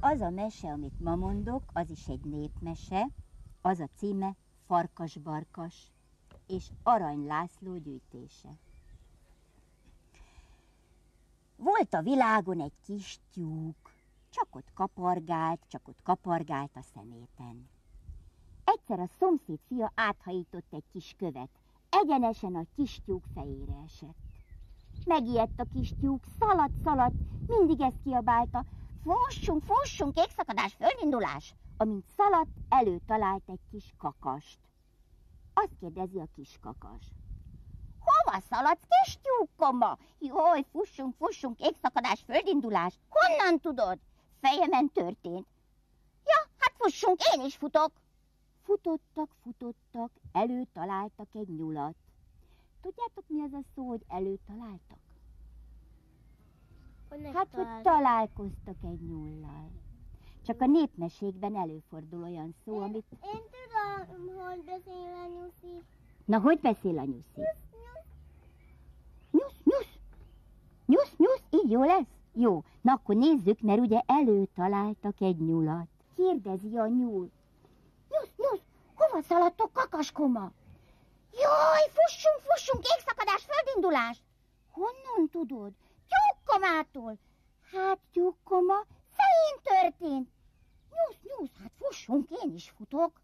Az a mese, amit ma mondok, az is egy népmese, az a címe Farkas-Barkas és Arany László gyűjtése. Volt a világon egy kis tyúk, csak ott kapargált, csak ott kapargált a szeméten. Egyszer a szomszéd fia áthajított egy kis követ, egyenesen a kis tyúk fejére esett. Megijedt a kis tyúk, szaladt, szaladt, mindig ezt kiabálta, Fussunk, fussunk, kékszakadás, földindulás! Amint szaladt, előtalált egy kis kakast. Azt kérdezi a kis kakas. Hova szaladsz, kis tyúkoma? Jaj, fussunk, fussunk, kékszakadás, földindulás. Honnan tudod? Fejemen történt. Ja, hát fussunk, én is futok. Futottak, futottak, előtaláltak egy nyulat. Tudjátok, mi az a szó, hogy előtaláltak? Hogy Hát, hogy találkoztak egy nyullal. Csak a népmeségben előfordul olyan szó, amit... Én tudom, hogy beszél a nyuszi. Na, hogy beszél a nyuszi? Nyusz, nyusz! Nyusz, nyusz, így jó lesz? Jó, na akkor nézzük, mert ugye előtaláltak egy nyulat. Kérdezi a nyúl. Hova szaladtok, kakaskoma? Jaj, fussunk, fussunk, égszakadás, földindulás! Honnan tudod? Tyúkkomától. Hát, tyúkkoma, fején történt. Nyusz, nyusz, hát fussunk, én is futok.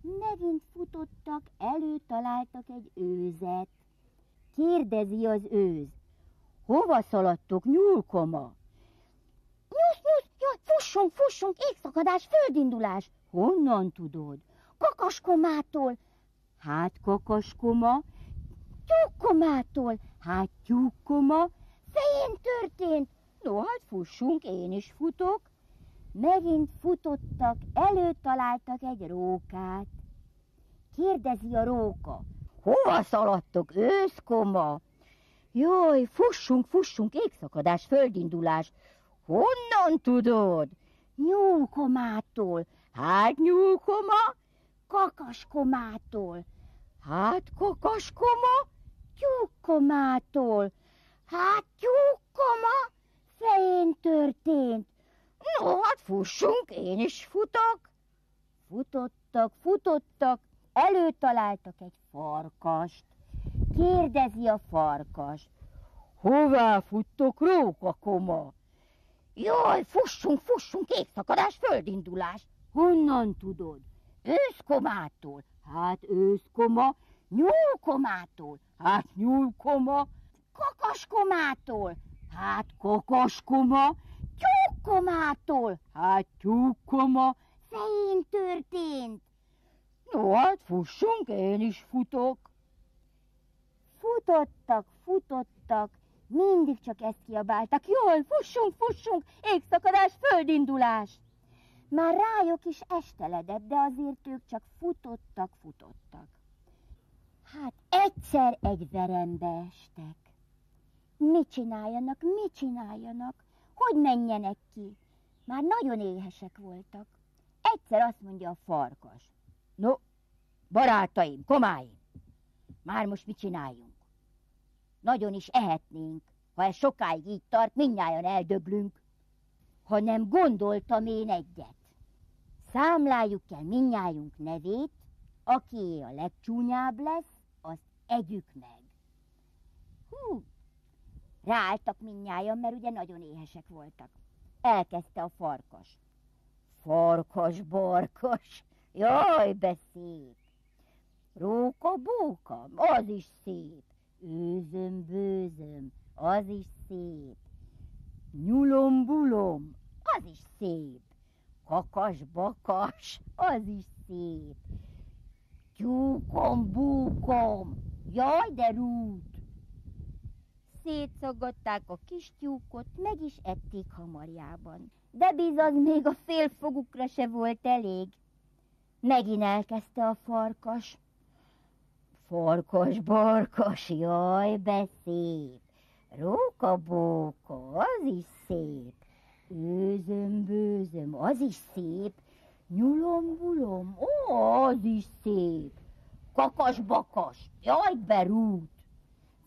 Megint futottak, előtaláltak egy őzet. Kérdezi az őz. Hova szaladtok, nyúlkoma? Nyusz, nyusz, jaj, fussunk, fussunk, égszakadás, földindulás. Honnan tudod? Kakaskomától. Hát kakaskoma, tyúkkomától. Hát tyúkkoma, fején történt. No, hát fussunk, én is futok. Megint futottak, előtaláltak egy rókát. Kérdezi a róka. Hova szaladtok, őszkoma? Jaj, fussunk, fussunk, égszakadás, földindulás. Honnan tudod? Nyúlkomától. Hát nyúlkoma? Kakaskomától. Hát kakaskoma? Tyúkkomától. Hát tyúkkoma? Fején történt. No, hát fussunk, én is futok. Futottak, futottak, előtaláltak egy farkast. Kérdezi a farkas. Hová futtok, rókakoma? Jaj, fussunk, fussunk, égszakadás, földindulás. Honnan tudod? Őszkomától. Hát őszkoma, nyúlkomától. Hát nyúlkoma, kakaskomától. Hát kakaskoma, tyúkkomától. Hát tyúkkoma, fején történt. No, hát fussunk, én is futok. Futottak, futottak, mindig csak ezt kiabáltak. Jól, fussunk, fussunk, égszakadás, földindulás. Már rájuk is esteledett, de azért ők csak futottak, futottak. Hát egyszer egy verembe estek. Mit csináljanak, mit csináljanak? Hogy menjenek ki? Már nagyon éhesek voltak. Egyszer azt mondja a farkas. No, barátaim, komáim, már most mit csináljunk? Nagyon is ehetnénk, ha ez sokáig így tart, mindnyájan eldöblünk. Hanem gondoltam én egyet. Számláljuk el mindnyájunk nevét, aki a legcsúnyább lesz, azt együk meg. Hú, ráálltak mindnyájan, mert ugye nagyon éhesek voltak. Elkezdte a farkas. Farkas, barkas, jaj, de szép. Róka, bóka, az is szép. Őzöm, bőzöm, az is szép. Nyulom, bulom, az is szép. Kakas, bakas, az is szép. Tyúkom, búkom, jaj, de rút. Szétszaggatták a kis tyúkot, meg is ették hamarjában. De bizony még a fél fogukra se volt elég. Megint elkezdte a farkas. Farkas, barkas, jaj, de szép. Róka, bóka, az is szép. Őzöm, bőzöm, az is szép. Nyulom-bulom, ó, az is szép. Kakas-bakas, jaj, berút.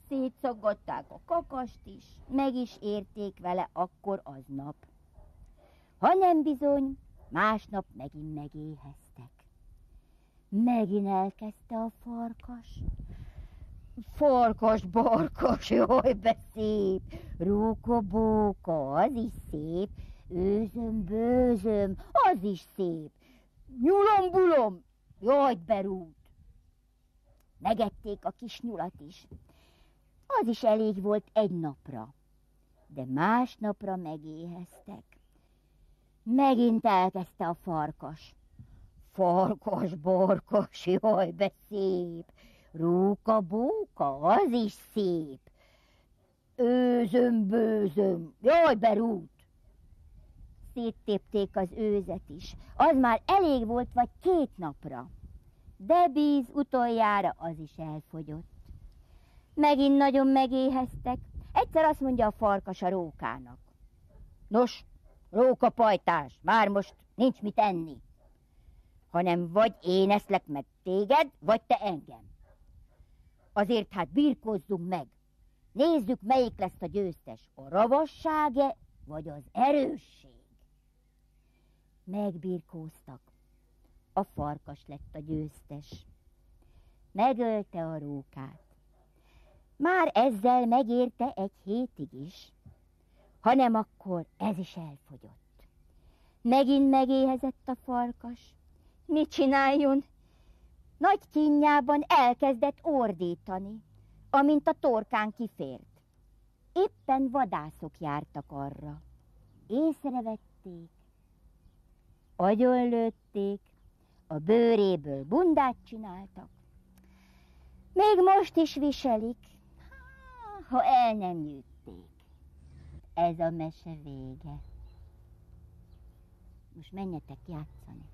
Szétszaggatták a kakast is, meg is érték vele akkor aznap. Ha nem bizony, másnap megint megéheztek. Megint elkezdte a farkas. Farkas, barkas, jaj, be szép, róka, bóka, az is szép, őzöm, bőzöm, az is szép, nyulom, bulom, jaj, berút. Megették a kis nyulat is. Az is elég volt egy napra, de másnapra megéheztek. Megint elkezdte a farkas. Farkas, borkas, jaj, be szép, Róka, bóka, az is szép. Őzöm, bőzöm, jaj, berút. Széttépték az őzet is. Az már elég volt, vagy két napra. De bíz utoljára az is elfogyott. Megint nagyon megéheztek. Egyszer azt mondja a farkas a rókának. Nos, róka pajtás, már most nincs mit enni. Hanem vagy én eszlek meg téged, vagy te engem. Azért hát birkózzunk meg. Nézzük, melyik lesz a győztes, a ravasságe vagy az erősség. Megbirkóztak. A farkas lett a győztes. Megölte a rókát. Már ezzel megérte egy hétig is, hanem akkor ez is elfogyott. Megint megéhezett a farkas. Mit csináljon? Nagy kínjában elkezdett ordítani, amint a torkán kifért. Éppen vadászok jártak arra. Észrevették, agyonlőtték, a bőréből bundát csináltak. Még most is viselik, ha el nem nyűgték. Ez a mese vége. Most menjetek játszani.